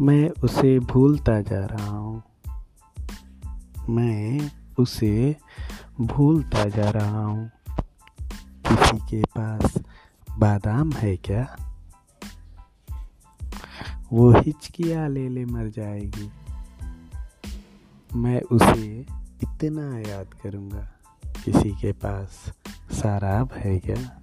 मैं उसे भूलता जा रहा हूँ। मैं उसे भूलता जा रहा हूँ। किसी के पास बादाम है क्या? वो हिचकिया ले ले मर जाएगी। मैं उसे इतना याद करूँगा। किसी के पास शराब है क्या?